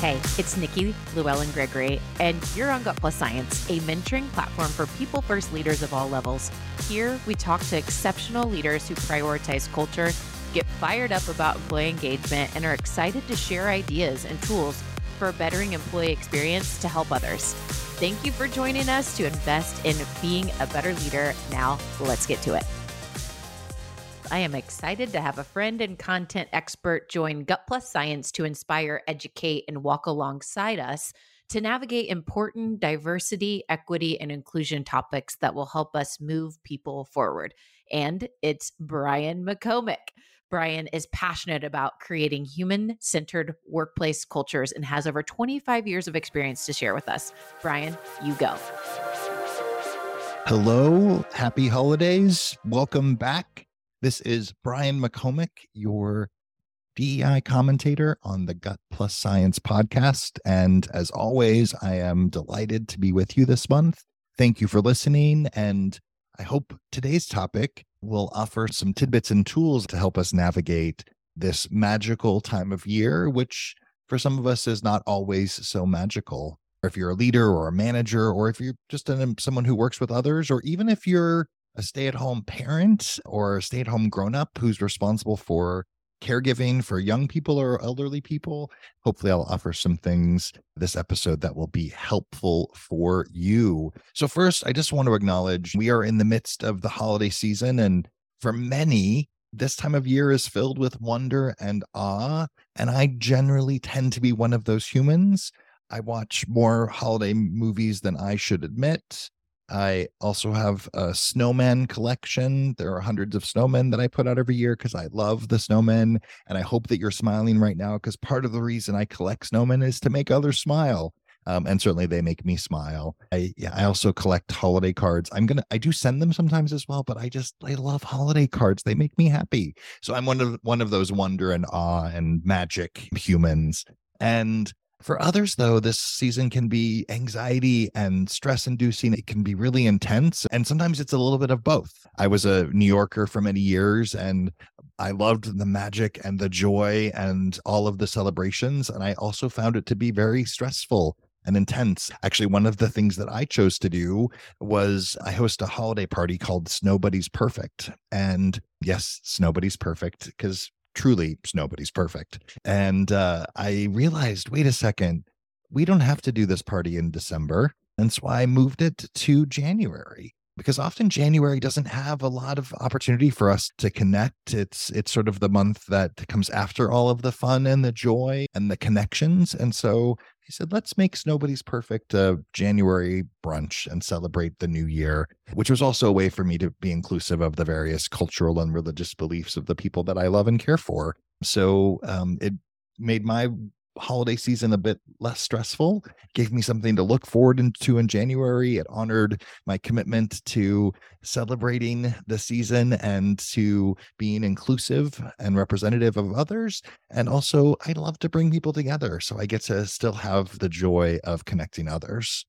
Hey, it's Nikki Llewellyn Gregory, and you're on Gut Plus Science, a mentoring platform for people first leaders of all levels. Here, we talk to exceptional leaders who prioritize culture, get fired up about employee engagement, and are excited to share ideas and tools for bettering employee experience to help others. Thank you for joining us to invest in being a better leader. Now, let's get to it. I am excited to have a friend and content expert join Gut Plus Science to inspire, educate, and walk alongside us to navigate important diversity, equity, and inclusion topics that will help us move people forward. And it's Brian McComak. Brian is passionate about creating human centered workplace cultures and has over 25 years of experience to share with us. Brian, you go. Hello, happy holidays. Welcome back this is Brian McComak, your DEI commentator on the Gut Plus Science podcast. And as always, I am delighted to be with you this month. Thank you for listening. And I hope today's topic will offer some tidbits and tools to help us navigate this magical time of year, which for some of us is not always so magical. If you're a leader or a manager, or if you're just an, someone who works with others, or even if you're a stay at home parent or a stay at home grown up who's responsible for caregiving for young people or elderly people. Hopefully, I'll offer some things this episode that will be helpful for you. So, first, I just want to acknowledge we are in the midst of the holiday season, and for many, this time of year is filled with wonder and awe. And I generally tend to be one of those humans. I watch more holiday movies than I should admit. I also have a snowman collection. There are hundreds of snowmen that I put out every year because I love the snowmen. And I hope that you're smiling right now because part of the reason I collect snowmen is to make others smile. Um, and certainly they make me smile. I yeah, I also collect holiday cards. I'm gonna I do send them sometimes as well, but I just I love holiday cards. They make me happy. So I'm one of one of those wonder and awe and magic humans. And for others, though, this season can be anxiety and stress inducing. It can be really intense. And sometimes it's a little bit of both. I was a New Yorker for many years and I loved the magic and the joy and all of the celebrations. And I also found it to be very stressful and intense. Actually, one of the things that I chose to do was I host a holiday party called Snowbody's Perfect. And yes, Snowbody's Perfect because truly nobody's perfect. And uh, I realized, wait a second, we don't have to do this party in December. And so I moved it to January because often January doesn't have a lot of opportunity for us to connect. It's it's sort of the month that comes after all of the fun and the joy and the connections. And so he said, let's make Snowbody's Perfect a January brunch and celebrate the new year, which was also a way for me to be inclusive of the various cultural and religious beliefs of the people that I love and care for. So um, it made my holiday season a bit less stressful, gave me something to look forward to in January. It honored my commitment to celebrating the season and to being inclusive and representative of others. And also, I love to bring people together. So I get to still have the joy of connecting others.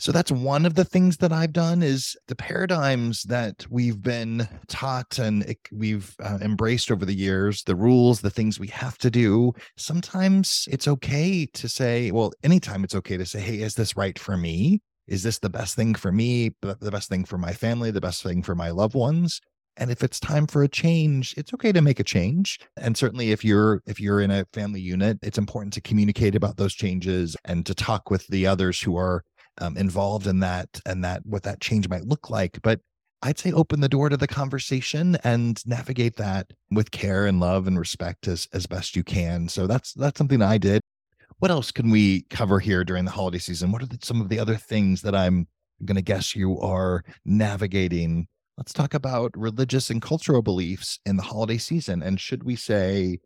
So that's one of the things that I've done is the paradigms that we've been taught and we've uh, embraced over the years, the rules, the things we have to do. Sometimes it's okay to say, well, anytime it's okay to say, hey, is this right for me? Is this the best thing for me, the best thing for my family, the best thing for my loved ones? and if it's time for a change it's okay to make a change and certainly if you're if you're in a family unit it's important to communicate about those changes and to talk with the others who are um, involved in that and that what that change might look like but i'd say open the door to the conversation and navigate that with care and love and respect as as best you can. So that's that's something i did. What else can we cover here during the holiday season? What are the, some of the other things that i'm going to guess you are navigating? Let's talk about religious and cultural beliefs in the holiday season and should we say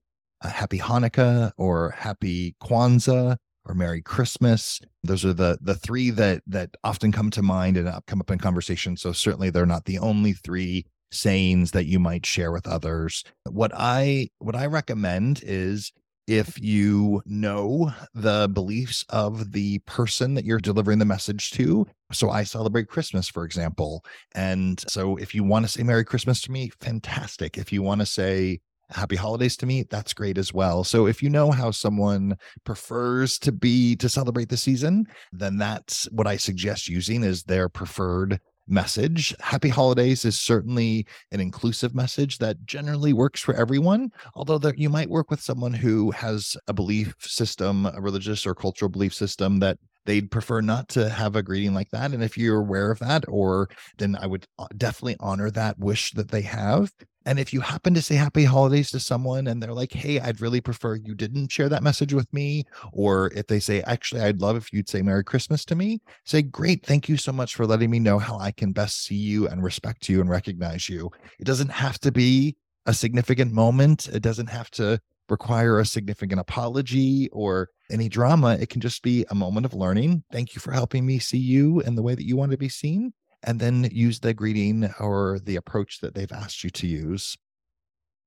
a happy hanukkah or happy kwanzaa or Merry Christmas. Those are the the three that that often come to mind and uh, come up in conversation. So certainly they're not the only three sayings that you might share with others. What I what I recommend is if you know the beliefs of the person that you're delivering the message to. So I celebrate Christmas, for example. And so if you want to say Merry Christmas to me, fantastic. If you want to say happy holidays to me, that's great as well. So if you know how someone prefers to be to celebrate the season, then that's what I suggest using is their preferred message. Happy holidays is certainly an inclusive message that generally works for everyone, although you might work with someone who has a belief system, a religious or cultural belief system that they'd prefer not to have a greeting like that. And if you're aware of that, or then I would uh, definitely honor that wish that they have. And if you happen to say happy holidays to someone and they're like, hey, I'd really prefer you didn't share that message with me. Or if they say, actually, I'd love if you'd say Merry Christmas to me, say, great. Thank you so much for letting me know how I can best see you and respect you and recognize you. It doesn't have to be a significant moment. It doesn't have to require a significant apology or any drama. It can just be a moment of learning. Thank you for helping me see you in the way that you want to be seen and then use the greeting or the approach that they've asked you to use.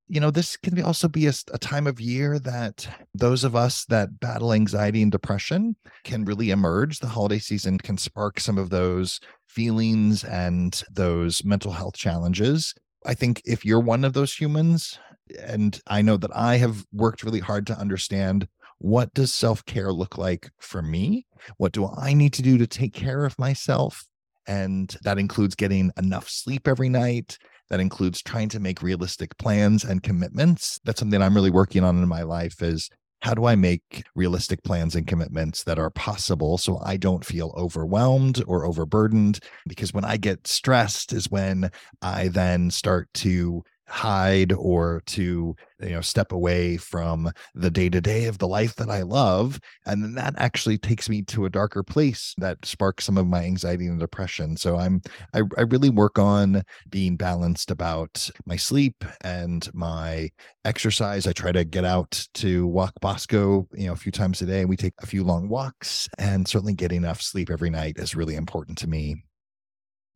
You know, this can also be a, a, time of year that those of us that battle anxiety and depression can really emerge. The holiday season can spark some of those feelings and those mental health challenges. I think if you're one of those humans, and I know that I have worked really hard to understand what does self-care look like for me? What do I need to do to take care of myself? And that includes getting enough sleep every night. That includes trying to make realistic plans and commitments. That's something I'm really working on in my life is how do I make realistic plans and commitments that are possible so I don't feel overwhelmed or overburdened? Because when I get stressed is when I then start to hide or to you know step away from the day to day of the life that I love and then that actually takes me to a darker place that sparks some of my anxiety and depression so I'm I, I really work on being balanced about my sleep and my exercise I try to get out to walk Bosco you know a few times a day we take a few long walks and certainly getting enough sleep every night is really important to me.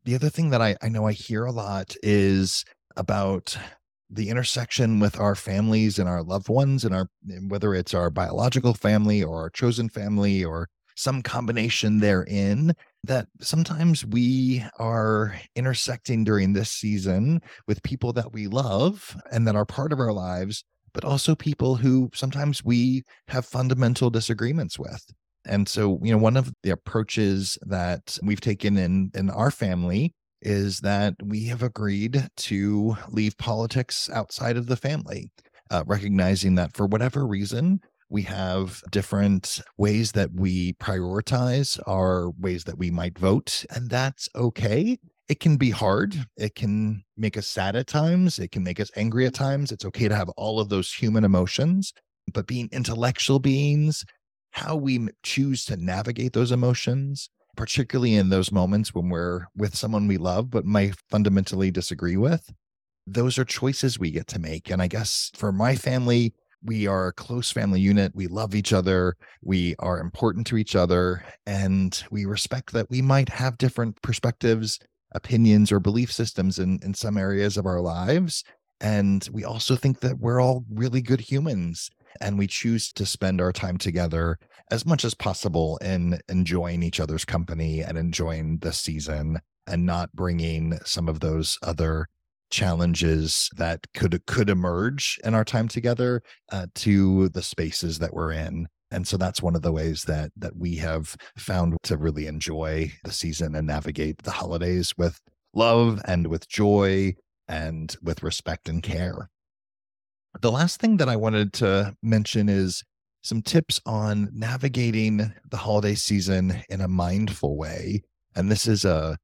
The other thing that I, I know I hear a lot is about the intersection with our families and our loved ones and our whether it's our biological family or our chosen family or some combination therein that sometimes we are intersecting during this season with people that we love and that are part of our lives but also people who sometimes we have fundamental disagreements with. And so you know one of the approaches that we've taken in in our family is that we have agreed to leave politics outside of the family, uh, recognizing that for whatever reason, we have different ways that we prioritize our ways that we might vote, and that's okay. It can be hard. It can make us sad at times. It can make us angry at times. It's okay to have all of those human emotions, but being intellectual beings, how we choose to navigate those emotions particularly in those moments when we're with someone we love but might fundamentally disagree with. Those are choices we get to make. And I guess for my family, we are a close family unit. We love each other. We are important to each other. And we respect that we might have different perspectives, opinions, or belief systems in, in some areas of our lives. And we also think that we're all really good humans and we choose to spend our time together as much as possible in enjoying each other's company and enjoying the season and not bringing some of those other challenges that could could emerge in our time together uh, to the spaces that we're in. And so that's one of the ways that that we have found to really enjoy the season and navigate the holidays with love and with joy and with respect and care the last thing that I wanted to mention is some tips on navigating the holiday season in a mindful way. And this is a,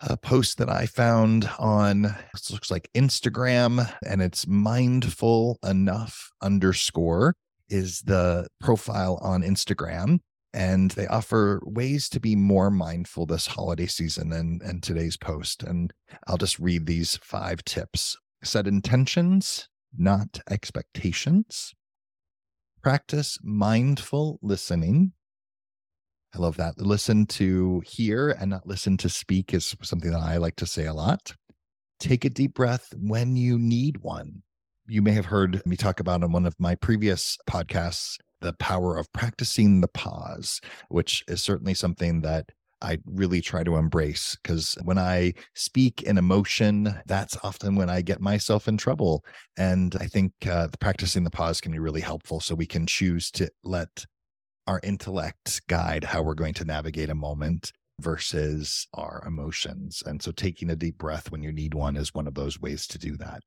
a post that I found on looks like Instagram, and it's mindful enough underscore is the profile on Instagram. And they offer ways to be more mindful this holiday season and, and today's post. And I'll just read these five tips. Set intentions, not expectations. Practice mindful listening. I love that. Listen to hear and not listen to speak is something that I like to say a lot. Take a deep breath when you need one. You may have heard me talk about in one of my previous podcasts the power of practicing the pause, which is certainly something that I really try to embrace because when I speak in emotion, that's often when I get myself in trouble. And I think uh, practicing the pause can be really helpful so we can choose to let our intellect guide how we're going to navigate a moment versus our emotions. And so taking a deep breath when you need one is one of those ways to do that.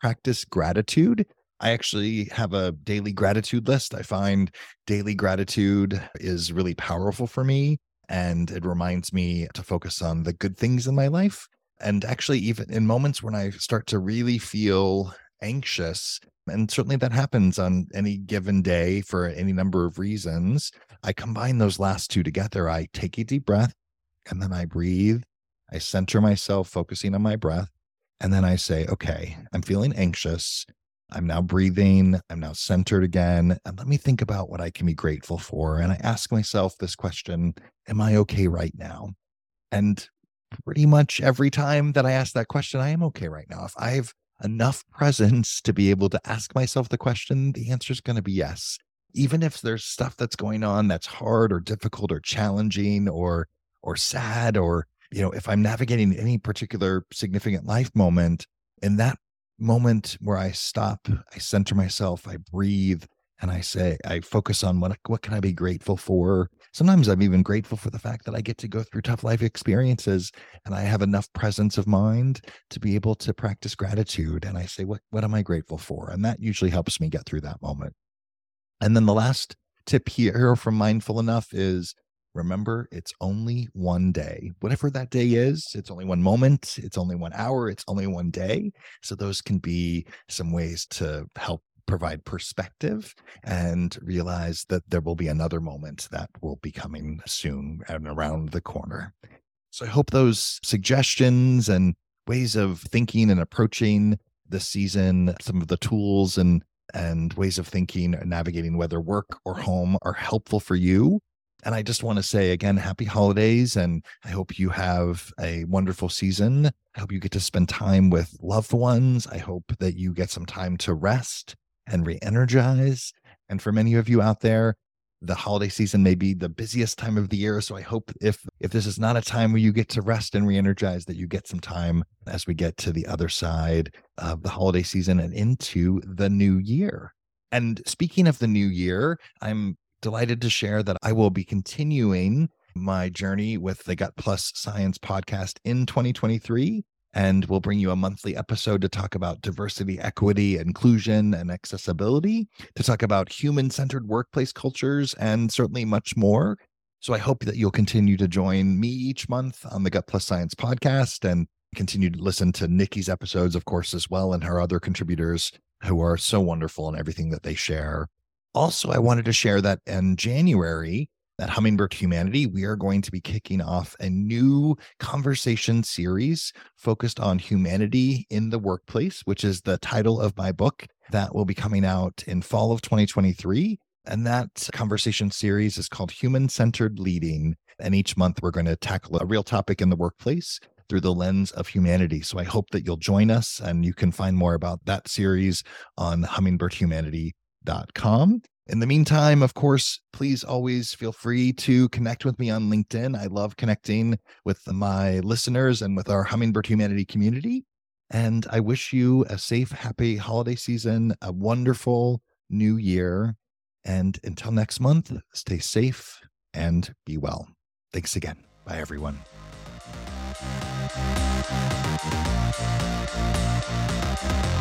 Practice gratitude. I actually have a daily gratitude list. I find daily gratitude is really powerful for me and it reminds me to focus on the good things in my life. And actually, even in moments when I start to really feel anxious, and certainly that happens on any given day for any number of reasons, I combine those last two together. I take a deep breath and then I breathe. I center myself, focusing on my breath. And then I say, okay, I'm feeling anxious. I'm now breathing. I'm now centered again. And let me think about what I can be grateful for. And I ask myself this question Am I okay right now? And pretty much every time that I ask that question, I am okay right now. If I have enough presence to be able to ask myself the question, the answer is going to be yes. Even if there's stuff that's going on that's hard or difficult or challenging or or sad or you know if i'm navigating any particular significant life moment in that moment where I stop, I center myself, I breathe, and I say, I focus on what what can I be grateful for. Sometimes I'm even grateful for the fact that I get to go through tough life experiences and I have enough presence of mind to be able to practice gratitude. And I say, what what am I grateful for? And that usually helps me get through that moment. And then the last tip here from Mindful Enough is Remember, it's only one day. Whatever that day is, it's only one moment, it's only one hour, it's only one day. So, those can be some ways to help provide perspective and realize that there will be another moment that will be coming soon and around the corner. So, I hope those suggestions and ways of thinking and approaching the season, some of the tools and and ways of thinking navigating whether work or home are helpful for you and I just want to say again, happy holidays. And I hope you have a wonderful season. I hope you get to spend time with loved ones. I hope that you get some time to rest and re energize. And for many of you out there, the holiday season may be the busiest time of the year. So I hope if if this is not a time where you get to rest and re-energize, that you get some time as we get to the other side of the holiday season and into the new year. And speaking of the new year, I'm delighted to share that I will be continuing my journey with the Gut Plus Science podcast in 2023. And we'll bring you a monthly episode to talk about diversity, equity, inclusion, and accessibility, to talk about human centered workplace cultures, and certainly much more. So I hope that you'll continue to join me each month on the Gut Plus Science podcast and continue to listen to Nikki's episodes, of course, as well, and her other contributors who are so wonderful in everything that they share. Also, I wanted to share that in January, at Hummingbird Humanity, we are going to be kicking off a new conversation series focused on humanity in the workplace, which is the title of my book that will be coming out in fall of 2023. And that conversation series is called Human Centered Leading. And each month, we're going to tackle a real topic in the workplace through the lens of humanity. So I hope that you'll join us and you can find more about that series on Hummingbird Humanity com. In the meantime, of course, please always feel free to connect with me on LinkedIn. I love connecting with my listeners and with our Hummingbird Humanity community. And I wish you a safe, happy holiday season, a wonderful new year. And until next month, stay safe and be well. Thanks again. Bye, everyone.